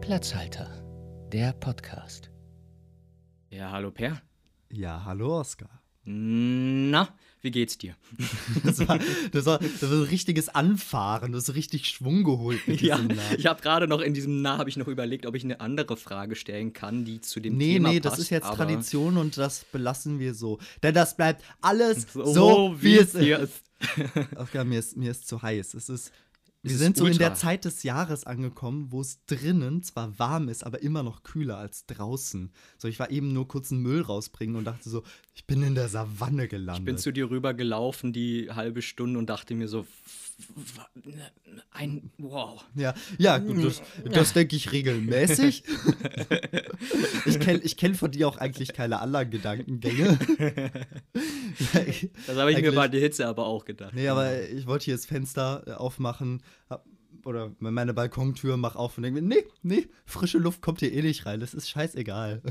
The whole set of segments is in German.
Platzhalter, der Podcast. Ja, hallo Per. Ja, hallo Oskar. Na, wie geht's dir? Das war, das war, das war ein richtiges Anfahren, du hast richtig Schwung geholt mit Ja, diesem Namen. ich habe gerade noch in diesem Na habe ich noch überlegt, ob ich eine andere Frage stellen kann, die zu dem Nee, Thema nee, passt. das ist jetzt Tradition und das belassen wir so. Denn das bleibt alles so, So, wie es hier ist. ist. Oskar, mir ist, mir ist zu heiß. Es ist, wir sind so in ultra. der Zeit des Jahres angekommen, wo es drinnen zwar warm ist, aber immer noch kühler als draußen. So, ich war eben nur kurz einen Müll rausbringen und dachte so, ich bin in der Savanne gelandet. Ich bin zu dir rüber gelaufen die halbe Stunde und dachte mir so ein wow. Ja, ja, gut, das, das denke ich regelmäßig. ich kenne ich kenn von dir auch eigentlich keine anderen Gedankengänge. Das habe ich mir Eigentlich- bei der Hitze aber auch gedacht. Nee, aber ich wollte hier das Fenster äh, aufmachen hab, oder meine Balkontür mach auf und denke mir, nee, nee, frische Luft kommt hier eh nicht rein. Das ist scheißegal.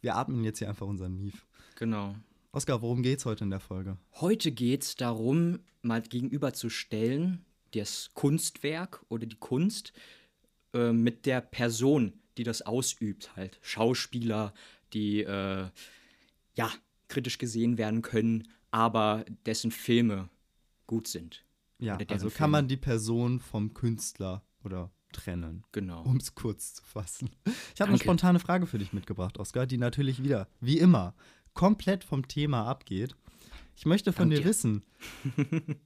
Wir atmen jetzt hier einfach unseren Mief. Genau. Oskar, worum geht's heute in der Folge? Heute geht es darum, mal gegenüberzustellen, das Kunstwerk oder die Kunst äh, mit der Person, die das ausübt, halt Schauspieler, die äh, ja kritisch gesehen werden können, aber dessen Filme gut sind. Ja, also kann Filme. man die Person vom Künstler oder trennen. Genau. um es kurz zu fassen. Ich habe eine spontane Frage für dich mitgebracht, Oskar, die natürlich wieder, wie immer, komplett vom Thema abgeht. Ich möchte von Danke. dir wissen,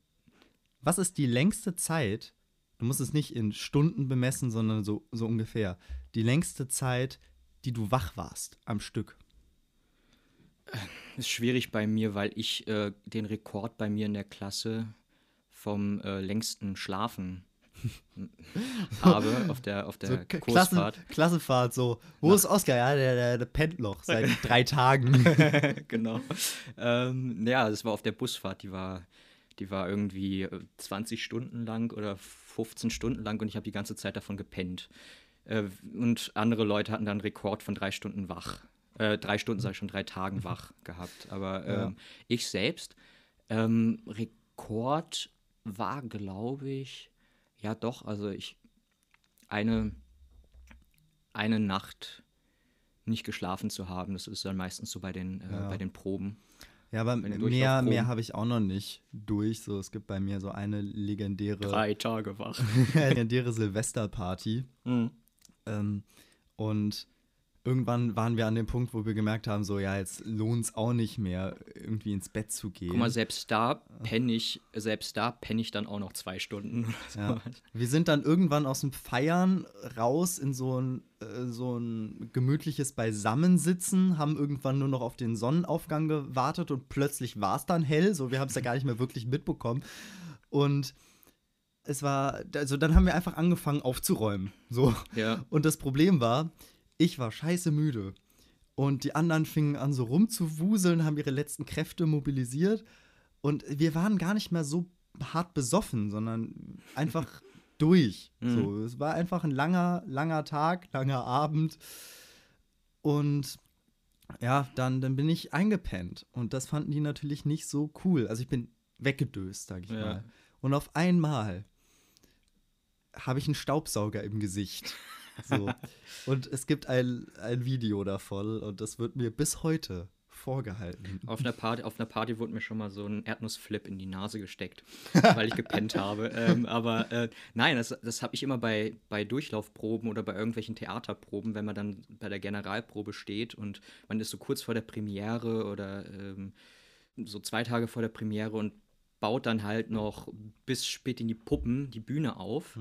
was ist die längste Zeit, du musst es nicht in Stunden bemessen, sondern so, so ungefähr, die längste Zeit, die du wach warst am Stück? Ist schwierig bei mir, weil ich äh, den Rekord bei mir in der Klasse vom äh, längsten Schlafen habe auf der, auf der So K- Klassen, Kursfahrt. Klassenfahrt, so, wo ist Oskar? Ja, der, der, der pennt noch seit drei Tagen. genau. Ähm, ja, das war auf der Busfahrt, die war, die war irgendwie äh, 20 Stunden lang oder 15 Stunden lang und ich habe die ganze Zeit davon gepennt. Äh, und andere Leute hatten dann einen Rekord von drei Stunden wach. Äh, drei Stunden, sag ich schon, drei Tagen wach gehabt. Aber Ja. ähm, ich selbst, ähm, Rekord war, glaube ich, ja doch, also ich eine, eine Nacht nicht geschlafen zu haben. Das ist dann meistens so bei den, äh, Ja. bei den Proben. Ja, aber mehr, mehr habe ich auch noch nicht durch. So, es gibt bei mir so eine legendäre, Drei Tage wach. legendäre Silvesterparty. Mhm. Ähm, und irgendwann waren wir an dem Punkt, wo wir gemerkt haben, so, ja, jetzt lohnt es auch nicht mehr, irgendwie ins Bett zu gehen. Guck mal, selbst da penne ich, selbst da penne ich dann auch noch zwei Stunden. oder so. Ja. Wir sind dann irgendwann aus dem Feiern raus in so ein, äh, so ein gemütliches Beisammensitzen, haben irgendwann nur noch auf den Sonnenaufgang gewartet und plötzlich war es dann hell. So, wir haben es ja gar nicht mehr wirklich mitbekommen. Und es war, also dann haben wir einfach angefangen aufzuräumen. So. Ja. Und das Problem war, ich war scheiße müde. Und die anderen fingen an, so rumzuwuseln, haben ihre letzten Kräfte mobilisiert. Und wir waren gar nicht mehr so hart besoffen, sondern einfach durch. Mhm. So, es war einfach ein langer, langer Tag, langer Abend. Und ja, dann, dann bin ich eingepennt. Und das fanden die natürlich nicht so cool. Also ich bin weggedöst, sag ich Ja. mal. Und auf einmal habe ich einen Staubsauger im Gesicht. So. und es gibt ein, ein Video davon und das wird mir bis heute vorgehalten. Auf einer, Party, auf einer Party wurde mir schon mal so ein Erdnussflip in die Nase gesteckt, weil ich gepennt habe. Ähm, aber äh, nein, das, das habe ich immer bei, bei Durchlaufproben oder bei irgendwelchen Theaterproben, wenn man dann bei der Generalprobe steht und man ist so kurz vor der Premiere oder ähm, so zwei Tage vor der Premiere und baut dann halt noch bis spät in die Puppen die Bühne auf.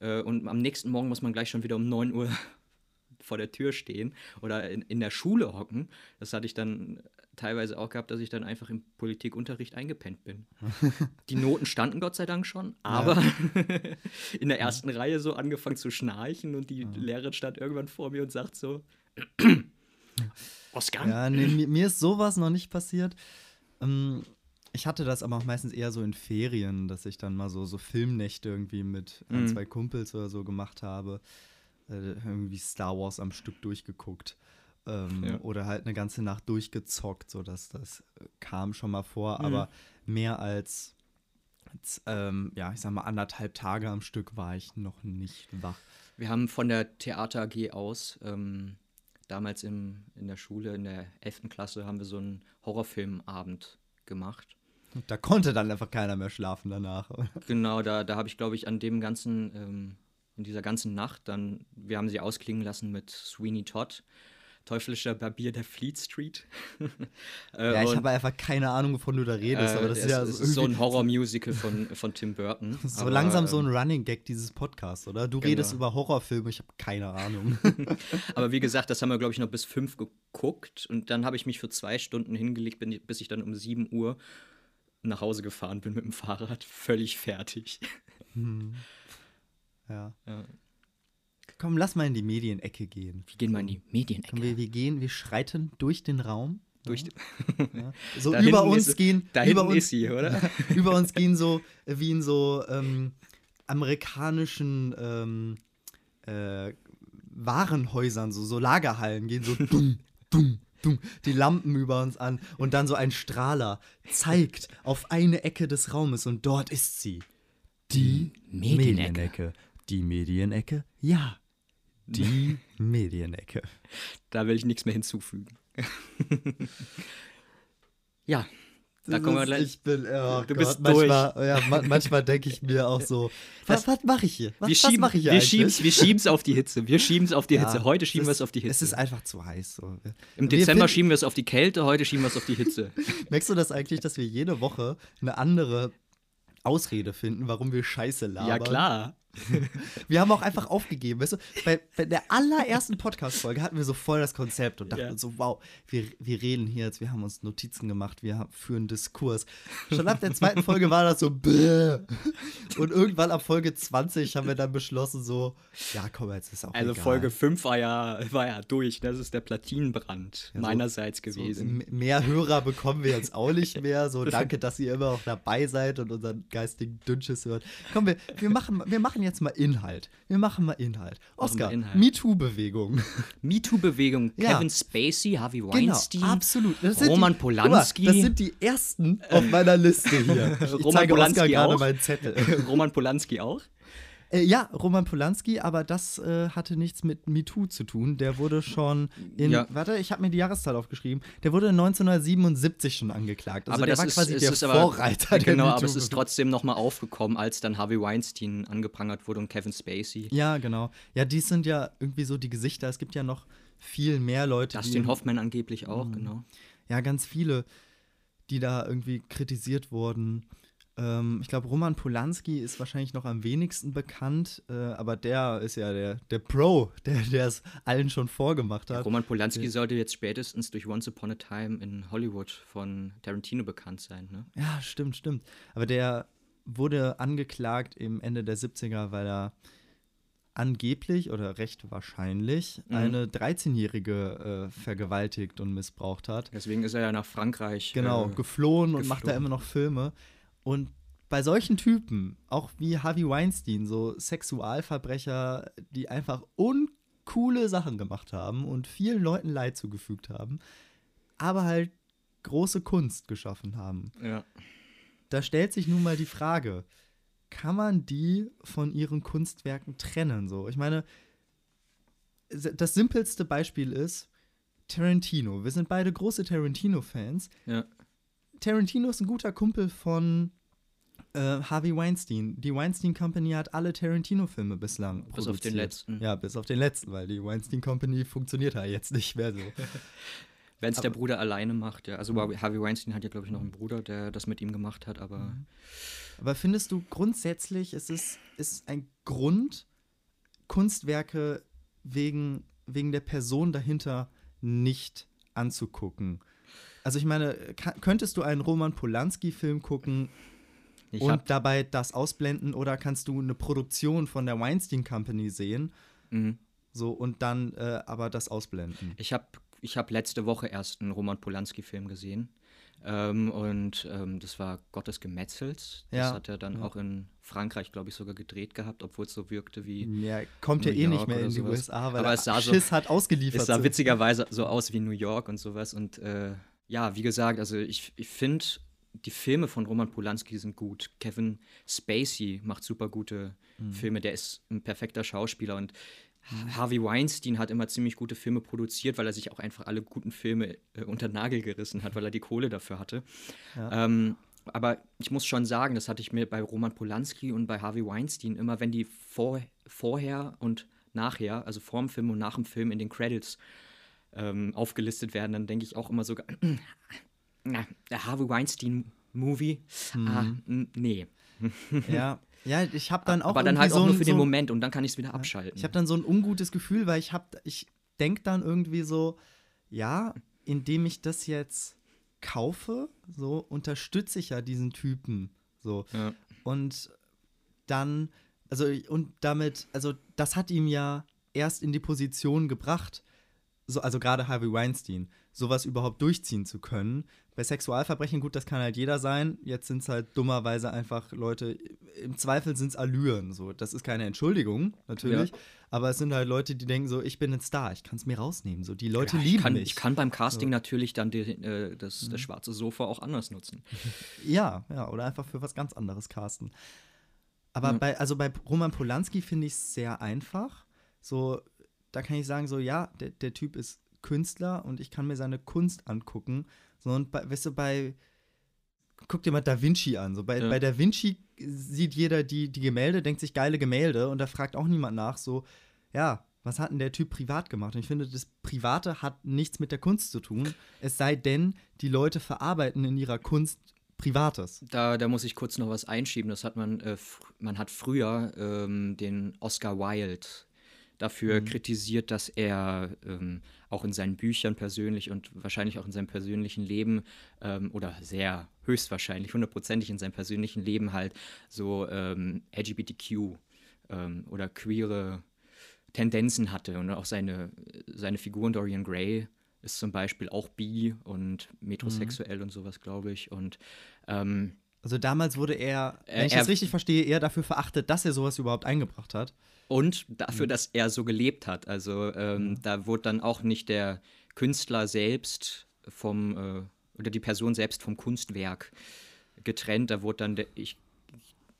Äh, und am nächsten Morgen muss man gleich schon wieder um 9 Uhr vor der Tür stehen oder in, in der Schule hocken. Das hatte ich dann teilweise auch gehabt, dass ich dann einfach im Politikunterricht eingepennt bin. Die Noten standen Gott sei Dank schon, aber in der ersten Reihe so angefangen zu schnarchen und die Lehrerin stand irgendwann vor mir und sagt so, Oskar, Ja, nee, mir, mir ist sowas noch nicht passiert. Ähm, ich hatte das aber auch meistens eher so in Ferien, dass ich dann mal so, so Filmnächte irgendwie mit ein, Mhm. zwei Kumpels oder so gemacht habe. Äh, irgendwie Star Wars am Stück durchgeguckt. Ähm, Ja. Oder halt eine ganze Nacht durchgezockt, so dass das äh, kam schon mal vor, aber mehr als Jetzt, ähm, ja, ich sag mal, anderthalb Tage am Stück war ich noch nicht wach. Wir haben von der Theater AG aus, ähm, damals im, in der Schule, in der 11. Klasse, haben wir so einen Horrorfilmabend gemacht. Da konnte dann einfach keiner mehr schlafen danach. Genau, da, da habe ich, glaube ich, an dem ganzen, ähm, in dieser ganzen Nacht dann, wir haben sie ausklingen lassen mit Sweeney Todd, teuflischer Barbier der Fleet Street. äh, Ja, ich habe einfach keine Ahnung, wovon du da redest, äh, aber das ist ja so, ist so ein Horror-Musical von, von Tim Burton. so aber, langsam so ein ähm, Running Gag dieses Podcasts, oder? Du Genau. redest über Horrorfilme, ich habe keine Ahnung. Aber wie gesagt, das haben wir, glaube ich, noch bis fünf geguckt. Und dann habe ich mich für zwei Stunden hingelegt, bin, bis ich dann um 7 Uhr nach Hause gefahren bin mit dem Fahrrad. Völlig fertig. ja. Ja. Komm, lass mal in die Medienecke gehen. Wir gehen mal in die Medienecke. Komm, wir, wir gehen, wir schreiten durch den Raum. Durch Ja. So Da über uns ist- gehen, da über uns, ist sie, oder? über uns gehen so wie in so ähm, amerikanischen ähm, äh, Warenhäusern, so, so Lagerhallen, gehen so dumm, dumm, die Lampen über uns an und dann so ein Strahler zeigt auf eine Ecke des Raumes und dort ist sie. Die Medienecke. Medienecke. Die Medienecke? Ja. Die Medienecke. Da will ich nichts mehr hinzufügen. ja, da kommen wir gleich. Ich bin, oh Du Gott, bist manchmal, Ja, ma manchmal denke ich mir auch so, was, was mache ich hier? Was, wir was schieben mache ich hier wir wir schieben's auf die Hitze. Wir schieben's auf die Ja, Hitze. Heute schieben wir es auf die Hitze. Es ist einfach zu heiß. So. Im Wir Dezember schieben wir es auf die Kälte, heute schieben wir es auf die Hitze. Merkst du das eigentlich, dass wir jede Woche eine andere Ausrede finden, warum wir Scheiße labern? ja, klar. Wir haben auch einfach aufgegeben. Weißt du, bei, bei der allerersten Podcast-Folge hatten wir so voll das Konzept und dachten Ja. so, wow, wir, wir reden hier jetzt, wir haben uns Notizen gemacht, wir haben, führen Diskurs. Schon ab der zweiten Folge war das so, bäh. Und irgendwann ab Folge 20 haben wir dann beschlossen, so, ja, komm, jetzt ist auch Also egal. Folge 5 war ja, war ja durch. Das ist der Platinenbrand Ja, so- meinerseits So, gewesen. m- mehr Hörer bekommen wir jetzt auch nicht mehr. So, danke, dass ihr immer auch dabei seid und unseren geistigen Dünnschiss hört. Komm, wir, wir, machen, wir machen jetzt mal Inhalt. Wir machen mal Inhalt. Oscar. MeToo-Bewegung. MeToo-Bewegung, Ja. Kevin Spacey, Harvey Genau, Weinstein. absolut. Das sind Roman die, Polanski. Mal, das sind die ersten auf meiner Liste hier. Ich Roman zeige Oscar Polanski gerade auch? meinen Zettel. Roman Polanski auch. Äh, ja, Roman Polanski, aber das äh, hatte nichts mit MeToo zu tun. Der wurde schon in, Ja. warte, ich habe mir die Jahreszahl aufgeschrieben. Der wurde 1977 schon angeklagt. Also aber der das war ist, quasi der ist aber, Vorreiter der Genau, aber es ist trotzdem nochmal aufgekommen, als dann Harvey Weinstein angeprangert wurde und Kevin Spacey. Ja, genau. Ja, die sind ja irgendwie so die Gesichter. Es gibt ja noch viel mehr Leute. Dustin Hoffman angeblich auch, Mhm. genau. Ja, ganz viele, die da irgendwie kritisiert wurden. Ähm, ich glaube, Roman Polanski ist wahrscheinlich noch am wenigsten bekannt, äh, aber der ist ja der, der Pro, der der es allen schon vorgemacht hat. Roman Polanski sollte jetzt spätestens durch Once Upon a Time in Hollywood von Tarantino bekannt sein, ne? Ja, stimmt, stimmt. Aber der wurde angeklagt im Ende der 70er, weil er angeblich oder recht wahrscheinlich Mhm. eine 13-Jährige äh, vergewaltigt und missbraucht hat. Deswegen ist er ja nach Frankreich. Genau, äh, geflohen und macht da geflohen. immer noch Filme. Und bei solchen Typen, auch wie Harvey Weinstein, so Sexualverbrecher, die einfach uncoole Sachen gemacht haben und vielen Leuten Leid zugefügt haben, aber halt große Kunst geschaffen haben. ja. Da stellt sich nun mal die Frage, kann man die von ihren Kunstwerken trennen? So, ich meine, das simpelste Beispiel ist Tarantino. Wir sind beide große Tarantino-Fans. ja. Tarantino ist ein guter Kumpel von äh, Harvey Weinstein. Die Weinstein Company hat alle Tarantino-Filme bislang Bis auf den produziert. letzten. Ja, bis auf den letzten, weil die Weinstein Company funktioniert ja jetzt nicht mehr so. Wenn es der Bruder alleine macht, ja. Also Harvey Weinstein hat ja, glaube ich, noch einen Bruder, der das mit ihm gemacht hat, aber Mhm. Aber findest du grundsätzlich, ist es ist ein Grund, Kunstwerke wegen, wegen der Person dahinter nicht anzugucken? Also ich meine, könntest du einen Roman Polanski-Film gucken ich und dabei das ausblenden oder kannst du eine Produktion von der Weinstein Company sehen mhm. so und dann äh, aber das ausblenden? ich habe ich hab letzte Woche erst einen Roman Polanski-Film gesehen. Ähm, und ähm, das war Gottes Gemetzels. Das Ja, hat er dann ja. auch in Frankreich, glaube ich, sogar gedreht gehabt, obwohl es so wirkte wie. Ja, kommt ja eh nicht mehr in die sowas. USA, weil Aber er es sah so- Schiss hat ausgeliefert. Es sah so. witzigerweise so aus wie New York und sowas. Und äh, ja, wie gesagt, also ich, ich finde, die Filme von Roman Polanski sind gut. Kevin Spacey macht super gute Filme. Der ist ein perfekter Schauspieler und Harvey Weinstein hat immer ziemlich gute Filme produziert, weil er sich auch einfach alle guten Filme äh, unter den Nagel gerissen hat, weil er die Kohle dafür hatte. Ähm, aber ich muss schon sagen, das hatte ich mir bei Roman Polanski und bei Harvey Weinstein immer, wenn die vor, vorher und nachher, also vor dem Film und nach dem Film in den Credits ähm, aufgelistet werden, dann denke ich auch immer sogar, na, der Harvey Weinstein-Movie, ah, n- nee. Ja, ja, ich habe dann auch Aber dann halt so auch nur ein- für so den Moment und dann kann ich es wieder abschalten. Ich habe dann so ein ungutes Gefühl, weil ich habe, ich denke dann irgendwie so, ja, indem ich das jetzt kaufe, so unterstütze ich ja diesen Typen, so Ja. und dann, also und damit, also das hat ihm ja erst in die Position gebracht, so, also gerade Harvey Weinstein, sowas überhaupt durchziehen zu können. Bei Sexualverbrechen, gut, das kann halt jeder sein. Jetzt sind es halt dummerweise einfach Leute, im Zweifel sind es Allüren. So. Das ist keine Entschuldigung, natürlich. Ja. Aber es sind halt Leute, die denken so, ich bin ein Star, ich kann es mir rausnehmen. So, die Leute Ja, lieben kann, mich. Ich kann beim Casting natürlich dann die, äh, das, das schwarze Sofa auch anders nutzen. Ja, ja, oder einfach für was ganz anderes casten. Aber Ja. bei, also bei Roman Polanski finde ich es sehr einfach. So, da kann ich sagen, so, ja, der, der Typ ist Künstler und ich kann mir seine Kunst angucken. So, und bei, weißt du, bei, guck dir mal Da Vinci an. So, bei, Ja. bei Da Vinci sieht jeder die, die Gemälde, denkt sich geile Gemälde und da fragt auch niemand nach, so, ja, was hat denn der Typ privat gemacht? Und ich finde, das Private hat nichts mit der Kunst zu tun. Es sei denn, die Leute verarbeiten in ihrer Kunst Privates. Da, da muss ich kurz noch was einschieben. Das hat man, äh, man hat früher ähm, den Oscar Wilde dafür kritisiert, dass er ähm, auch in seinen Büchern persönlich und wahrscheinlich auch in seinem persönlichen Leben ähm, oder sehr höchstwahrscheinlich, hundertprozentig in seinem persönlichen Leben halt so ähm, LGBTQ ähm, oder queere Tendenzen hatte. Und auch seine, seine Figur Dorian Gray ist zum Beispiel auch bi und metrosexuell und sowas, glaube ich. Und ähm, Also damals wurde er, wenn Äh, ich er- das richtig verstehe, eher dafür verachtet, dass er sowas überhaupt eingebracht hat. Und dafür, dass er so gelebt hat. Also ähm, da wurde dann auch nicht der Künstler selbst vom, äh, oder die Person selbst vom Kunstwerk getrennt. Da wurde dann, der, ich,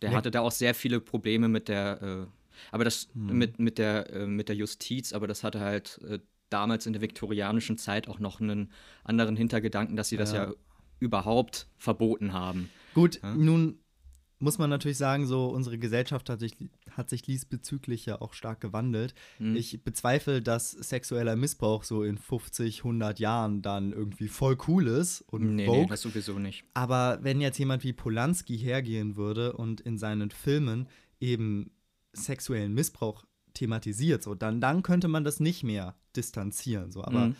der Ja. hatte da auch sehr viele Probleme mit der, äh, aber das, mit, mit, der, äh, mit der Justiz, aber das hatte halt äh, damals in der viktorianischen Zeit auch noch einen anderen Hintergedanken, dass sie das Ja. ja überhaupt verboten haben. Gut, Ja. nun muss man natürlich sagen, so unsere Gesellschaft hat sich, hat sich diesbezüglich ja auch stark gewandelt. Mhm. Ich bezweifle, dass sexueller Missbrauch so in 50, 100 Jahren dann irgendwie voll cool ist und Nee, nee, Vogue. das sowieso nicht. Aber wenn jetzt jemand wie Polanski hergehen würde und in seinen Filmen eben sexuellen Missbrauch thematisiert, so, dann, dann könnte man das nicht mehr distanzieren. So. Aber Mhm.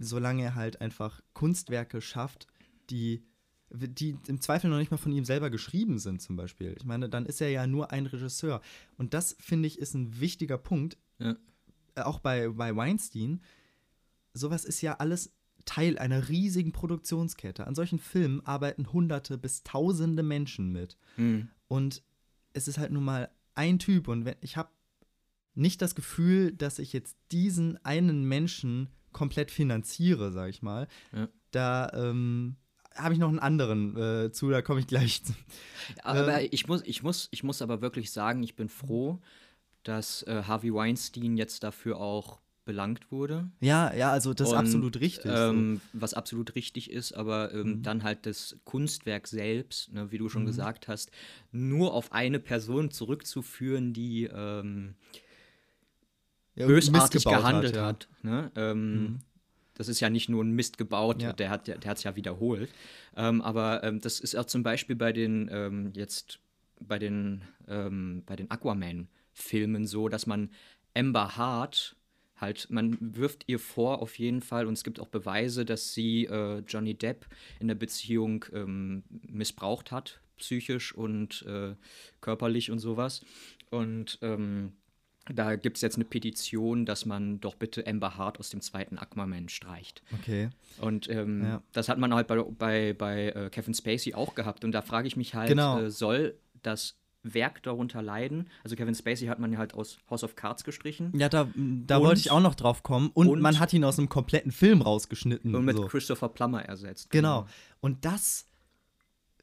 solange er halt einfach Kunstwerke schafft, die, die im Zweifel noch nicht mal von ihm selber geschrieben sind, zum Beispiel. Ich meine, dann ist er ja nur ein Regisseur. Und das, finde ich, ist ein wichtiger Punkt, Ja. äh, auch bei, bei Weinstein. Sowas ist ja alles Teil einer riesigen Produktionskette. An solchen Filmen arbeiten Hunderte bis Tausende Menschen mit. Mhm. Und es ist halt nun mal ein Typ. Und wenn, ich habe nicht das Gefühl, dass ich jetzt diesen einen Menschen komplett finanziere, sag ich mal. Ja. Da ähm, habe ich noch einen anderen äh, zu, da komme ich gleich zu. Aber Ähm, ich, muss, ich, muss, ich muss aber wirklich sagen, ich bin froh, dass äh, Harvey Weinstein jetzt dafür auch belangt wurde. Ja, ja, also das ist Und, absolut richtig. Ähm, was absolut richtig ist, aber ähm, Mhm. dann halt das Kunstwerk selbst, ne, wie du schon gesagt hast, nur auf eine Person zurückzuführen, die ähm. Ja, bösartig gehandelt ja. hat. ne? ähm, Mhm. Das ist ja nicht nur ein Mist gebaut, Ja. der hat der, der es ja wiederholt. Ähm, aber ähm, das ist auch zum Beispiel bei den ähm, jetzt bei den ähm, bei den Aquaman-Filmen so, dass man Amber Hart halt, man wirft ihr vor auf jeden Fall und es gibt auch Beweise, dass sie äh, Johnny Depp in der Beziehung ähm, missbraucht hat, psychisch und äh, körperlich und sowas. Und ähm, da gibt es jetzt eine Petition, dass man doch bitte Amber Hart aus dem zweiten Aquaman streicht. Okay. Und ähm, Ja. das hat man halt bei, bei, bei äh, Kevin Spacey auch gehabt. Und da frage ich mich halt, Genau. äh, soll das Werk darunter leiden? Also Kevin Spacey hat man ja halt aus House of Cards gestrichen. Ja, da, da Und- wollte ich auch noch drauf kommen. Und, und- man hat ihn aus einem kompletten Film rausgeschnitten. Und mit so. Christopher Plummer ersetzt. Genau. Und das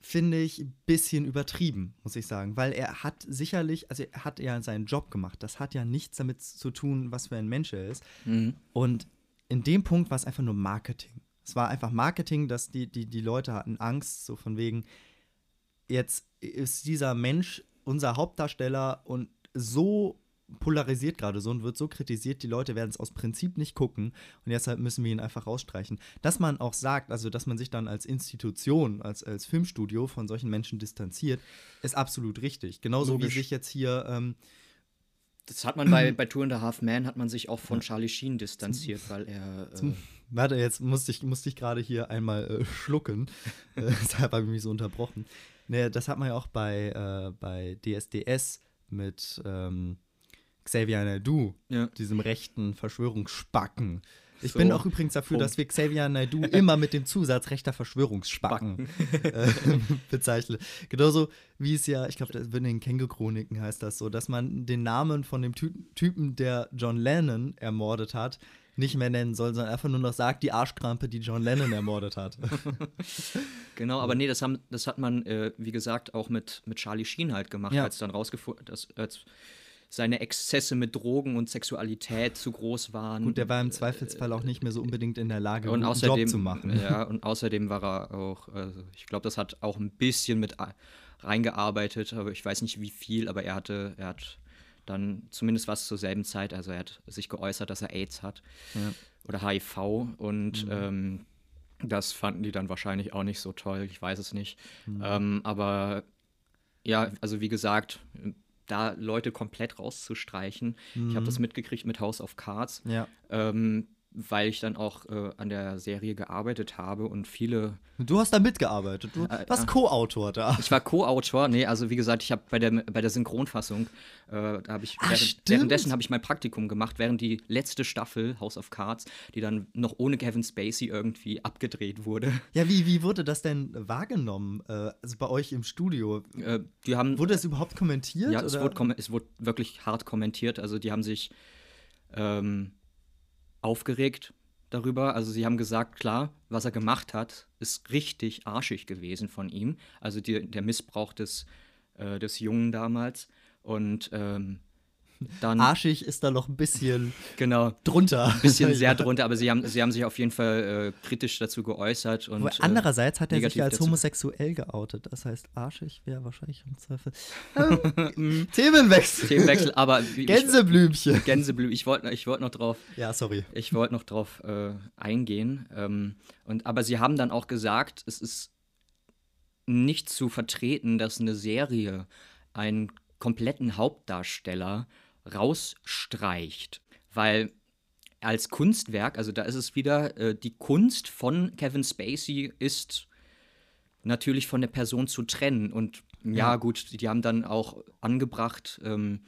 finde ich ein bisschen übertrieben, muss ich sagen. Weil er hat sicherlich, also er hat ja seinen Job gemacht. Das hat ja nichts damit zu tun, was für ein Mensch er ist. Mhm. Und in dem Punkt war es einfach nur Marketing. Es war einfach Marketing, dass die, die, die Leute hatten Angst, so von wegen, jetzt ist dieser Mensch unser Hauptdarsteller und so polarisiert gerade so und wird so kritisiert, die Leute werden es aus Prinzip nicht gucken und deshalb müssen wir ihn einfach rausstreichen. Dass man auch sagt, also dass man sich dann als Institution, als, als Filmstudio von solchen Menschen distanziert, ist absolut richtig. Genauso Logisch. wie sich jetzt hier ähm, Das hat man bei, bei Two and a Half Man, hat man sich auch von Charlie Sheen distanziert, weil er. Äh, Warte, jetzt musste ich, musste ich gerade hier einmal äh, schlucken. äh, deshalb habe ich mich so unterbrochen. Nee, das hat man ja auch bei, äh, bei DSDS mit ähm, Xavier Naidoo, Ja. diesem rechten Verschwörungsspacken. Ich So, bin auch übrigens dafür, Punkt. dass wir Xavier Naidoo immer mit dem Zusatz rechter Verschwörungsspacken äh, bezeichnen. Genauso wie es ja, ich glaube, in den Känguru-Chroniken heißt das so, dass man den Namen von dem Ty Typen, der John Lennon ermordet hat, nicht mehr nennen soll, sondern einfach nur noch sagt, die Arschkrampe, die John Lennon ermordet hat. Genau, aber nee, das, haben, das hat man, äh, wie gesagt, auch mit, mit Charlie Sheen halt gemacht, Ja. als dann rausgefunden, als seine Exzesse mit Drogen und Sexualität zu groß waren. Gut, der war im Zweifelsfall auch nicht mehr so unbedingt in der Lage, und einen außerdem, Job zu machen. Ja, und außerdem war er auch, also ich glaube, das hat auch ein bisschen mit reingearbeitet, aber ich weiß nicht wie viel, aber er hatte, er hat dann zumindest was zur selben Zeit, also er hat sich geäußert, dass er AIDS hat Ja. oder HIV und ähm, das fanden die dann wahrscheinlich auch nicht so toll, ich weiß es nicht. Ähm, aber ja, also wie gesagt, da Leute komplett rauszustreichen, ich habe das mitgekriegt mit House of Cards. Ja. ähm, weil ich dann auch äh, an der Serie gearbeitet habe und viele. Du hast da mitgearbeitet. Du Äh, warst. Co-Autor da. Ich war Co-Autor, nee, also wie gesagt, ich habe bei der, bei der Synchronfassung, äh, da habe ich Ah, während, währenddessen habe ich mein Praktikum gemacht, während die letzte Staffel House of Cards, die dann noch ohne Kevin Spacey irgendwie abgedreht wurde. Ja, wie, wie wurde das denn wahrgenommen? Äh, also bei euch im Studio? Äh, die haben Wurde es überhaupt kommentiert? Ja, es wurde, es wurde wirklich hart kommentiert. Also die haben sich ähm, aufgeregt darüber. Also sie haben gesagt, klar, was er gemacht hat, ist richtig arschig gewesen von ihm. Also die, der Missbrauch des, äh, des Jungen damals. Und ähm, dann Arschig ist da noch ein bisschen genau drunter. ein bisschen sehr drunter, aber sie haben, sie haben sich auf jeden Fall äh, kritisch dazu geäußert. Und, Aber äh, andererseits hat er sich als dazu- homosexuell geoutet. Das heißt, arschig wäre wahrscheinlich im Zweifel. Ähm, Themenwechsel. Themenwechsel, aber ich, Gänseblümchen. Gänseblüm. Ich wollte ich wollt noch drauf Ja, sorry. Ich wollte noch drauf äh, eingehen. Ähm, und, aber sie haben dann auch gesagt, es ist nicht zu vertreten, dass eine Serie einen kompletten Hauptdarsteller rausstreicht. Weil als Kunstwerk, also da ist es wieder, äh, die Kunst von Kevin Spacey ist natürlich von der Person zu trennen. Und ja, Ja. gut, die haben dann auch angebracht, ähm,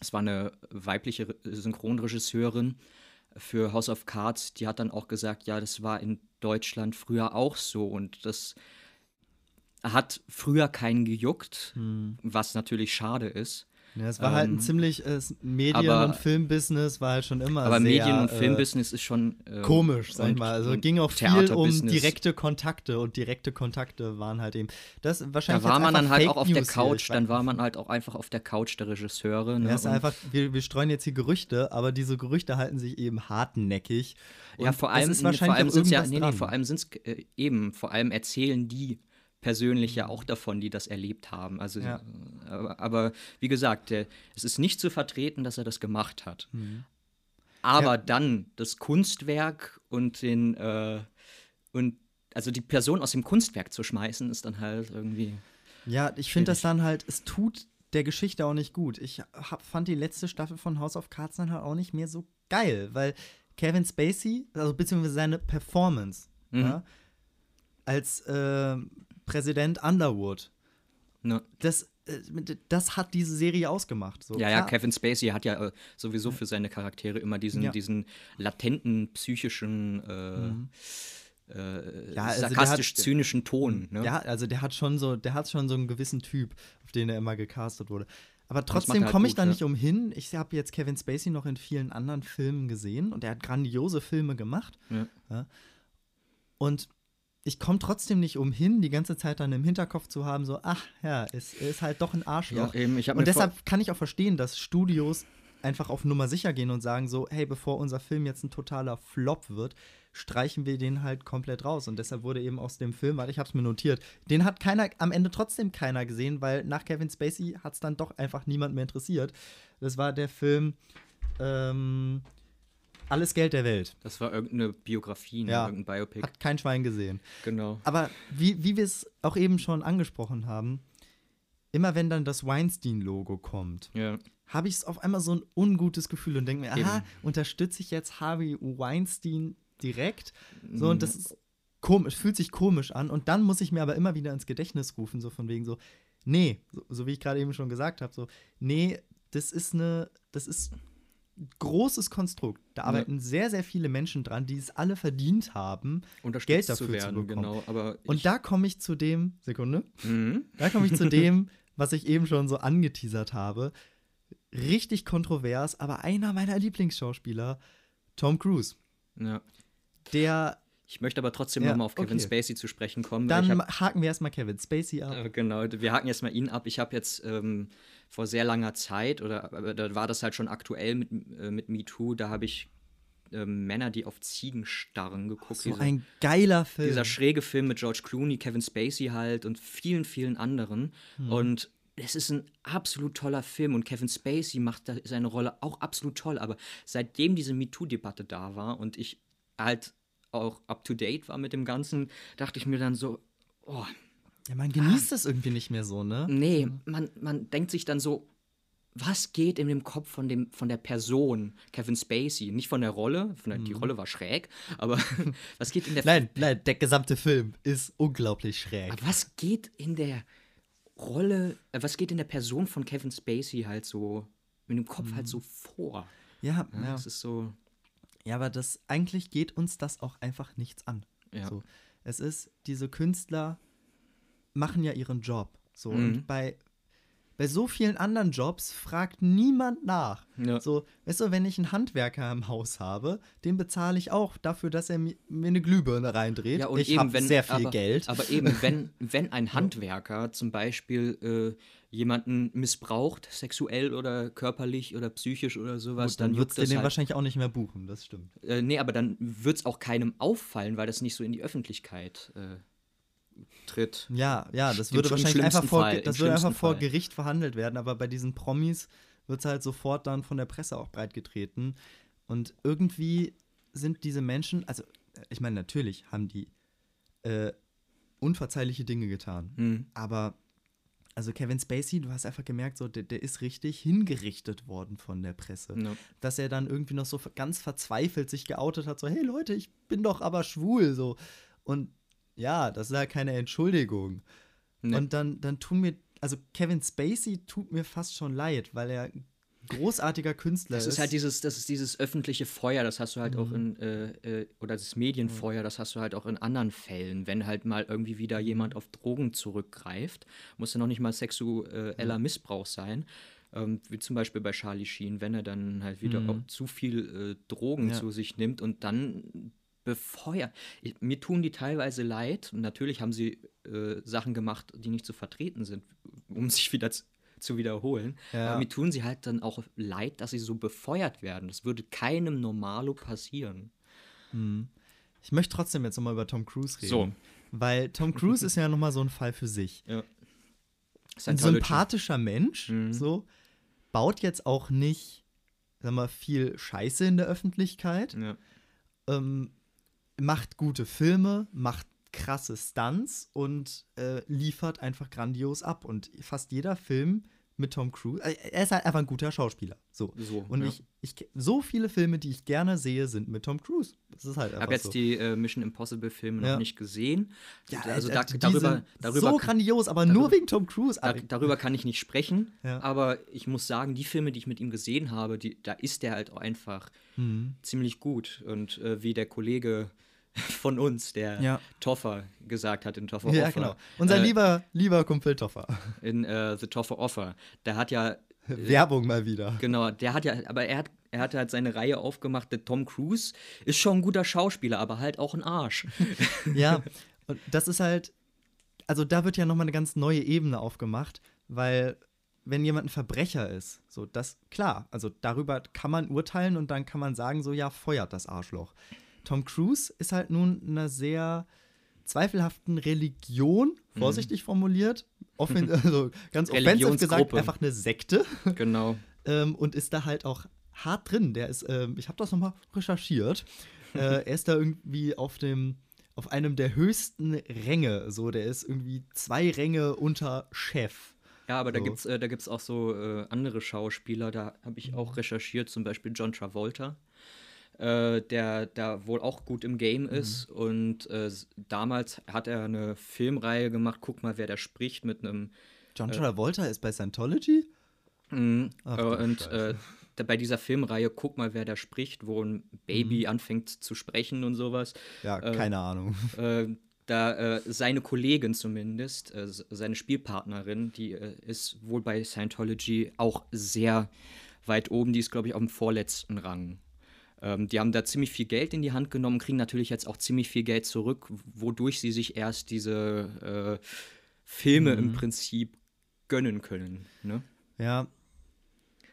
es war eine weibliche Re- Synchronregisseurin für House of Cards, die hat dann auch gesagt, ja, das war in Deutschland früher auch so und das hat früher keinen gejuckt, was natürlich schade ist. Ja, es war halt ein Ähm, ziemlich äh, Medien- aber- und Filmbusiness war halt schon immer Aber sehr, Medien- und äh, Filmbusiness ist schon ähm, komisch, sag ich mal. Also ging auch viel um direkte Kontakte und direkte Kontakte waren halt eben. Das Da wahrscheinlich war jetzt man dann halt Fake auch auf der News hier. Couch, Ich dann war man halt auch einfach auf der Couch der Regisseure. Ne? Ja, ist einfach, wir, wir streuen jetzt hier Gerüchte, aber diese Gerüchte halten sich eben hartnäckig. Ja, Und vor allem, wahrscheinlich vor allem auch sind's ja, nee, nee, vor allem sind es äh, eben, vor allem erzählen die persönlich ja auch davon, die das erlebt haben. Also, Ja. Aber, aber wie gesagt, der, es ist nicht zu vertreten, dass er das gemacht hat. Aber Mhm. Ja. dann das Kunstwerk und den äh, und also die Person aus dem Kunstwerk zu schmeißen, ist dann halt irgendwie. Ja, ich finde das dann halt, es tut der Geschichte auch nicht gut. Ich hab, fand die letzte Staffel von House of Cards dann halt auch nicht mehr so geil, weil Kevin Spacey, also beziehungsweise seine Performance, Mhm. ja, als äh, Präsident Underwood, Ne? das, das hat diese Serie ausgemacht. So, Ja, ja, Kevin Spacey hat ja äh, sowieso für seine Charaktere immer diesen, Ja. diesen latenten psychischen, äh, Mhm. äh, Ja, also sarkastisch-zynischen Ton. Ne? Ja, also der hat schon so, der hat schon so einen gewissen Typ, auf den er immer gecastet wurde. Aber trotzdem halt komme ich da ja. nicht umhin. Ich habe jetzt Kevin Spacey noch in vielen anderen Filmen gesehen und er hat grandiose Filme gemacht. Und ich komme trotzdem nicht umhin, die ganze Zeit dann im Hinterkopf zu haben, so, ach ja, es ist halt doch ein Arschloch. Ja, eben, Und deshalb kann ich auch verstehen, dass Studios einfach auf Nummer sicher gehen und sagen so, hey, bevor unser Film jetzt ein totaler Flop wird, streichen wir den halt komplett raus. Und deshalb wurde eben aus dem Film, warte, ich hab's mir notiert, den hat keiner, am Ende trotzdem keiner gesehen, weil nach Kevin Spacey hat's dann doch einfach niemand mehr interessiert. Das war der Film ähm, Alles Geld der Welt. Das war irgendeine Biografie, ne? Ja. irgendein Biopic. Hat kein Schwein gesehen. Genau. Aber wie, wie wir es auch eben schon angesprochen haben, immer wenn dann das Weinstein-Logo kommt, Ja. habe ich auf einmal so ein ungutes Gefühl und denke mir, aha, Eben. unterstütze ich jetzt Harvey Weinstein direkt? So, und das ist komisch, fühlt sich komisch an. Und dann muss ich mir aber immer wieder ins Gedächtnis rufen, so von wegen so, nee, so, so wie ich gerade eben schon gesagt habe, so, nee, das ist eine, das ist großes Konstrukt. Da Ja. arbeiten sehr, sehr viele Menschen dran, die es alle verdient haben, Geld dafür zu zu werden, bekommen. genau. Aber Und da komme ich zu dem, Sekunde, Mhm. da komme ich zu dem, was ich eben schon so angeteasert habe. Richtig kontrovers, aber einer meiner Lieblingsschauspieler, Tom Cruise. Ja. Der, Ich möchte aber trotzdem Ja, nochmal auf Kevin okay. Spacey zu sprechen kommen. dann hab, haken wir erstmal Kevin Spacey ab. äh, genau, wir haken jetzt mal ihn ab. Ich habe jetzt ähm, vor sehr langer Zeit, oder da war das halt schon aktuell mit, äh, mit MeToo, da habe ich ähm, Männer, die auf Ziegen starren geguckt. so Diese- ein geiler Film. dieser schräge Film mit George Clooney, Kevin Spacey halt und vielen, vielen anderen. Hm. Und es ist ein absolut toller Film und Kevin Spacey macht seine Rolle auch absolut toll. Aber seitdem diese MeToo-Debatte da war und ich halt auch up to date war mit dem Ganzen, dachte ich mir dann so, oh, ja, man genießt das irgendwie nicht mehr so, ne? nee, man, man denkt sich dann so, was geht in dem Kopf von, dem, von der Person Kevin Spacey? Nicht von der Rolle, von der, die Rolle war schräg, aber was geht in der. Nein, nein, der gesamte Film ist unglaublich schräg. Aber was geht in der Rolle, äh, was geht in der Person von Kevin Spacey halt so mit dem Kopf halt so vor? Ja, Ja, ja. Das ist so, ja, aber das eigentlich geht uns das auch einfach nichts an. ja. So, es ist, diese Künstler machen ja ihren Job. So, Mhm. und bei, bei so vielen anderen Jobs fragt niemand nach. Ja. So, weißt du, wenn ich einen Handwerker im Haus habe, den bezahle ich auch dafür, dass er mi- mir eine Glühbirne reindreht. Ja, und ich habe sehr viel aber, Geld. Aber eben, wenn, wenn ein Handwerker zum Beispiel äh, jemanden missbraucht, sexuell oder körperlich oder psychisch oder sowas, Gut, dann dann wird es juckt das den halt, wahrscheinlich auch nicht mehr buchen, das stimmt. äh, Nee, aber dann wird es auch keinem auffallen, weil das nicht so in die Öffentlichkeit äh, tritt. Ja, ja, das würde wahrscheinlich einfach vor, Fall, das würde einfach vor Fall. Gericht verhandelt werden, aber bei diesen Promis wird es halt sofort dann von der Presse auch breitgetreten. Und irgendwie sind diese Menschen, also äh, ich meine, natürlich haben die äh, unverzeihliche Dinge getan. Hm. Aber also Kevin Spacey, du hast einfach gemerkt, so, der, der ist richtig hingerichtet worden von der Presse. Ja. Dass er dann irgendwie noch so ganz verzweifelt sich geoutet hat, so, hey Leute, ich bin doch aber schwul, so. Und ja, das ist ja keine Entschuldigung. Nee. Und dann, dann tun mir, also Kevin Spacey tut mir fast schon leid, weil er ein großartiger Künstler Das ist. ist halt dieses, das ist dieses öffentliche Feuer, das hast du halt Mhm. auch in, äh, äh, oder das Medienfeuer, das hast du halt auch in anderen Fällen. Wenn halt mal irgendwie Mhm. wieder jemand auf Drogen zurückgreift, muss ja noch nicht mal sexueller Missbrauch sein. Ähm, wie zum Beispiel bei Charlie Sheen, wenn er dann halt wieder auch zu viel äh, Drogen Mhm. Ja. zu sich nimmt und dann befeuert. Ich, mir tun die teilweise leid. Und natürlich haben sie äh, Sachen gemacht, die nicht zu vertreten sind, um sich wieder zu, zu wiederholen. Ja. Aber mir tun sie halt dann auch leid, dass sie so befeuert werden. Das würde keinem Normalo passieren. ich möchte trotzdem jetzt nochmal über Tom Cruise reden. So. Weil Tom Cruise ist ja nochmal so ein Fall für sich. Ja. Ein sympathischer Mensch, Mhm. so, baut jetzt auch nicht, sag mal, viel Scheiße in der Öffentlichkeit. Ja. ähm, macht gute Filme, macht krasse Stunts und äh, liefert einfach grandios ab. Und fast jeder Film mit Tom Cruise, äh, er ist halt einfach ein guter Schauspieler. So. So, und ja. ich, ich, so viele Filme, die ich gerne sehe, sind mit Tom Cruise. Das ist halt Ich habe jetzt so. die äh, Mission Impossible Filme Ja. noch nicht gesehen. ja, also äh, da, darüber, darüber, so grandios, aber darüber- nur wegen Tom Cruise. da, darüber kann ich nicht sprechen. Ja. Aber ich muss sagen, die Filme, die ich mit ihm gesehen habe, die, da ist der halt auch einfach Mhm. ziemlich gut. Und äh, wie der Kollege von uns, der Ja. Toffer, gesagt hat in Toffer Ja, Offer. genau. Unser äh, lieber, lieber Kumpel Toffer. In äh, The Toffer Offer. Der hat ja Werbung mal wieder. Genau, der hat ja, aber er hat, er hat halt seine Reihe aufgemacht, der Tom Cruise ist schon ein guter Schauspieler, aber halt auch ein Arsch. Ja, Und das ist halt, also da wird ja nochmal eine ganz neue Ebene aufgemacht, weil wenn jemand ein Verbrecher ist, so das, klar, also darüber kann man urteilen und dann kann man sagen, so ja, feuert das Arschloch. Tom Cruise ist halt nun einer sehr zweifelhaften Religion, Mhm. vorsichtig formuliert, offen, also ganz offensiv gesagt, einfach eine Sekte Genau. ähm, und ist da halt auch hart drin. Der ist, ähm, ich habe das nochmal recherchiert. äh, er ist da irgendwie auf dem, auf einem der höchsten Ränge. So, der ist irgendwie zwei Ränge unter Chef. Ja, aber da So. gibt's, äh, da gibt's auch so äh, andere Schauspieler, da habe Mhm. ich auch recherchiert, zum Beispiel John Travolta, äh, der da wohl auch gut im Game Mhm. ist. Und äh, damals hat er eine Filmreihe gemacht, guck mal, wer da spricht, mit einem John Travolta ist bei Scientology? Mhm. Ach äh, und äh, bei dieser Filmreihe, guck mal, wer da spricht, wo ein Baby Mhm. anfängt zu sprechen und sowas. Ja, Äh, keine Ahnung. Äh, da äh, seine Kollegin zumindest, äh, seine Spielpartnerin, die äh, ist wohl bei Scientology auch sehr weit oben. Die ist, glaube ich, auf dem vorletzten Rang. Ähm, die haben da ziemlich viel Geld in die Hand genommen, kriegen natürlich jetzt auch ziemlich viel Geld zurück, wodurch sie sich erst diese äh, Filme im Prinzip gönnen können. Ne? Ja.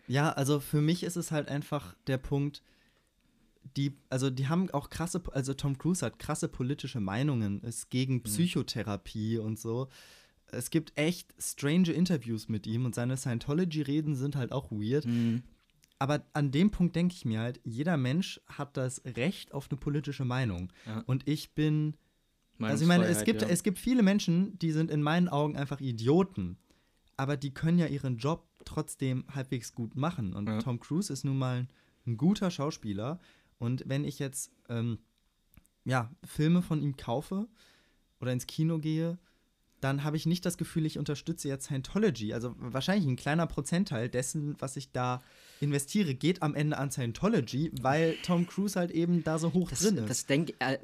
Ja, also für mich ist es halt einfach der Punkt, die, also die haben auch krasse, also Tom Cruise hat krasse politische Meinungen, ist gegen Psychotherapie und so. Es gibt echt strange Interviews mit ihm und seine Scientology-Reden sind halt auch weird. Aber an dem Punkt denke ich mir halt, jeder Mensch hat das Recht auf eine politische Meinung. Ja. Und ich bin also ich meine, es gibt, ja. es gibt viele Menschen, die sind in meinen Augen einfach Idioten. Aber die können ja ihren Job trotzdem halbwegs gut machen. Und Ja. Tom Cruise ist nun mal ein guter Schauspieler. Und wenn ich jetzt ähm, ja, Filme von ihm kaufe oder ins Kino gehe, dann habe ich nicht das Gefühl, ich unterstütze jetzt Scientology. Also wahrscheinlich ein kleiner Prozentteil dessen, was ich da investiere, geht am Ende an Scientology, weil Tom Cruise halt eben da so hoch das, drin ist. das denk, äh,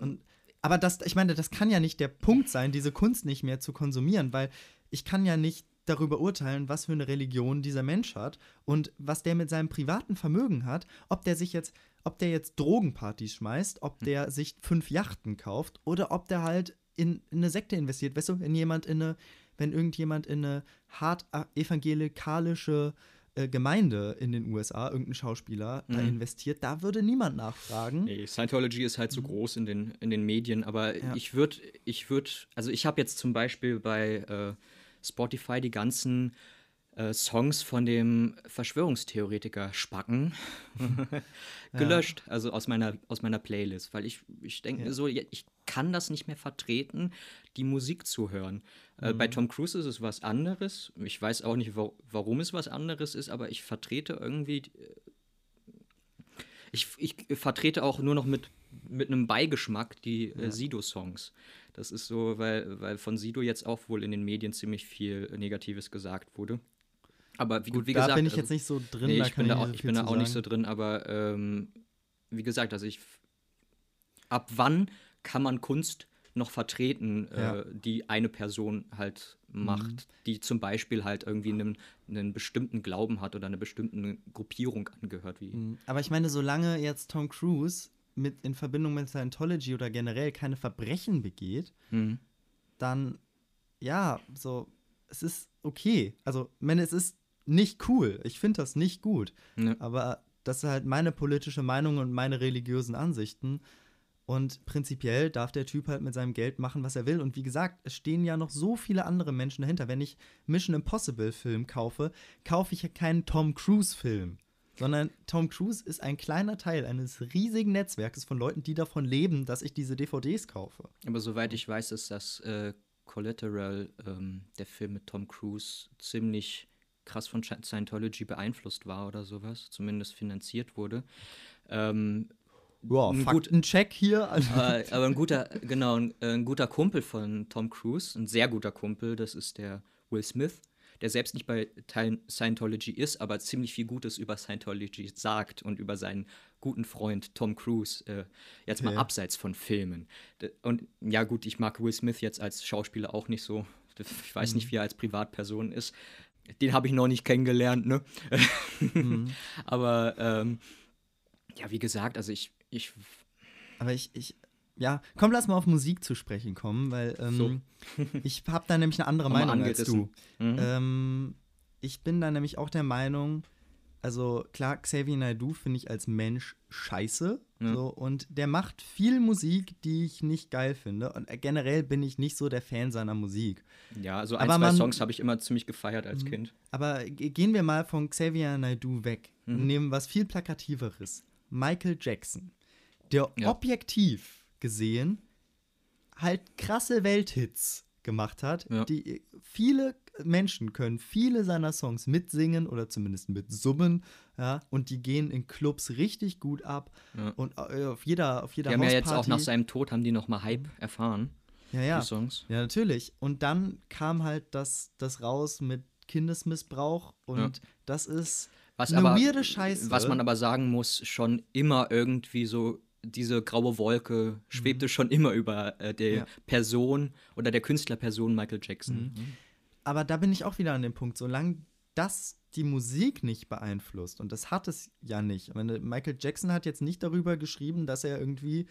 aber das, ich meine, das kann ja nicht der Punkt sein, diese Kunst nicht mehr zu konsumieren, weil ich kann ja nicht darüber urteilen, was für eine Religion dieser Mensch hat und was der mit seinem privaten Vermögen hat, ob der sich jetzt, ob der jetzt Drogenpartys schmeißt, ob der sich fünf Yachten kauft oder ob der halt in, in eine Sekte investiert. Weißt du, wenn jemand in eine, wenn irgendjemand in eine hart evangelikalische äh, Gemeinde in den USA, irgendein Schauspieler, da Mhm. investiert, da würde niemand nachfragen. Nee, Scientology ist halt so groß in den, in den Medien, aber Mhm. Ja. ich würde, ich würde, also ich habe jetzt zum Beispiel bei äh, Spotify die ganzen äh, Songs von dem Verschwörungstheoretiker Spacken gelöscht, also aus meiner, aus meiner Playlist, weil ich, ich denke Ja. so, ja, ich kann das nicht mehr vertreten, die Musik zu hören. Äh, bei Mhm. Tom Cruise ist es was anderes. Ich weiß auch nicht, wa warum es was anderes ist, aber ich vertrete irgendwie ich, ich vertrete auch nur noch mit, mit einem Beigeschmack die äh, Sido-Songs. Das ist so, weil, weil von Sido jetzt auch wohl in den Medien ziemlich viel äh, Negatives gesagt wurde. Aber wie, Gut, wie da gesagt, bin ich also- jetzt nicht so drin, nee, da ich bin da auch, so ich bin da auch nicht so drin, aber ähm, wie gesagt, also ich ab wann kann man Kunst noch vertreten, Ja. äh, die eine Person halt macht, Mhm. die zum Beispiel halt irgendwie einen, einen bestimmten Glauben hat oder einer bestimmten Gruppierung angehört, wie Mhm. Aber ich meine, solange jetzt Tom Cruise mit in Verbindung mit Scientology oder generell keine Verbrechen begeht, Mhm. dann ja, so es ist okay. Also, ich meine, es ist nicht cool. Ich finde das nicht gut. Ne. Aber das ist halt meine politische Meinung und meine religiösen Ansichten. Und prinzipiell darf der Typ halt mit seinem Geld machen, was er will. Und wie gesagt, es stehen ja noch so viele andere Menschen dahinter. Wenn ich Mission Impossible Film kaufe, kaufe ich ja keinen Tom Cruise Film. Sondern Tom Cruise ist ein kleiner Teil eines riesigen Netzwerkes von Leuten, die davon leben, dass ich diese DVDs kaufe. Aber soweit ich weiß, ist das äh, Collateral, ähm, der Film mit Tom Cruise, ziemlich krass von Sci- Scientology beeinflusst war oder sowas, zumindest finanziert wurde. Ähm, Ja, Ein gut- Faktencheck hier. Also, äh, aber ein guter, genau, ein, äh, ein guter Kumpel von Tom Cruise, ein sehr guter Kumpel, das ist der Will Smith, der selbst nicht bei Scientology ist, aber ziemlich viel Gutes über Scientology sagt und über seinen guten Freund Tom Cruise, äh, jetzt mal Okay. abseits von Filmen. Und ja, gut, ich mag Will Smith jetzt als Schauspieler auch nicht so. Ich weiß nicht, wie er als Privatperson ist. Den habe ich noch nicht kennengelernt, ne? Aber ähm, ja, wie gesagt, also ich, ich aber ich, ich, ja, komm, lass mal auf Musik zu sprechen kommen, weil ähm, So. ich habe da nämlich eine andere Meinung als du. Mhm. Ähm, ich bin da nämlich auch der Meinung, also klar, Xavier Naidoo finde ich als Mensch scheiße. Ja. So, und der macht viel Musik, die ich nicht geil finde. Und äh, generell bin ich nicht so der Fan seiner Musik. ja, also ein, aber zwei man- Songs habe ich immer ziemlich gefeiert als Mhm. Kind. Aber ge- gehen wir mal von Xavier Naidoo weg und Mhm. nehmen was viel plakativeres. Michael Jackson, der Ja. objektiv gesehen halt krasse Welthits gemacht hat. Ja. Die viele Menschen können viele seiner Songs mitsingen oder zumindest mitsummen, ja, und die gehen in Clubs richtig gut ab Ja. und äh, auf jeder auf jeder Die haben ja jetzt auch nach seinem Tod, haben die noch mal Hype erfahren, ja, ja. die Songs. Ja, natürlich. Und dann kam halt das, das raus mit Kindesmissbrauch und das ist Was eine aber, weirde Scheiße. Was man aber sagen muss, schon immer irgendwie so, diese graue Wolke schwebte schon immer über äh, der Mhm. Ja. Person oder der Künstlerperson Michael Jackson. Aber da bin ich auch wieder an dem Punkt, solange das die Musik nicht beeinflusst, und das hat es ja nicht. Ich meine, Michael Jackson hat jetzt nicht darüber geschrieben, dass er irgendwie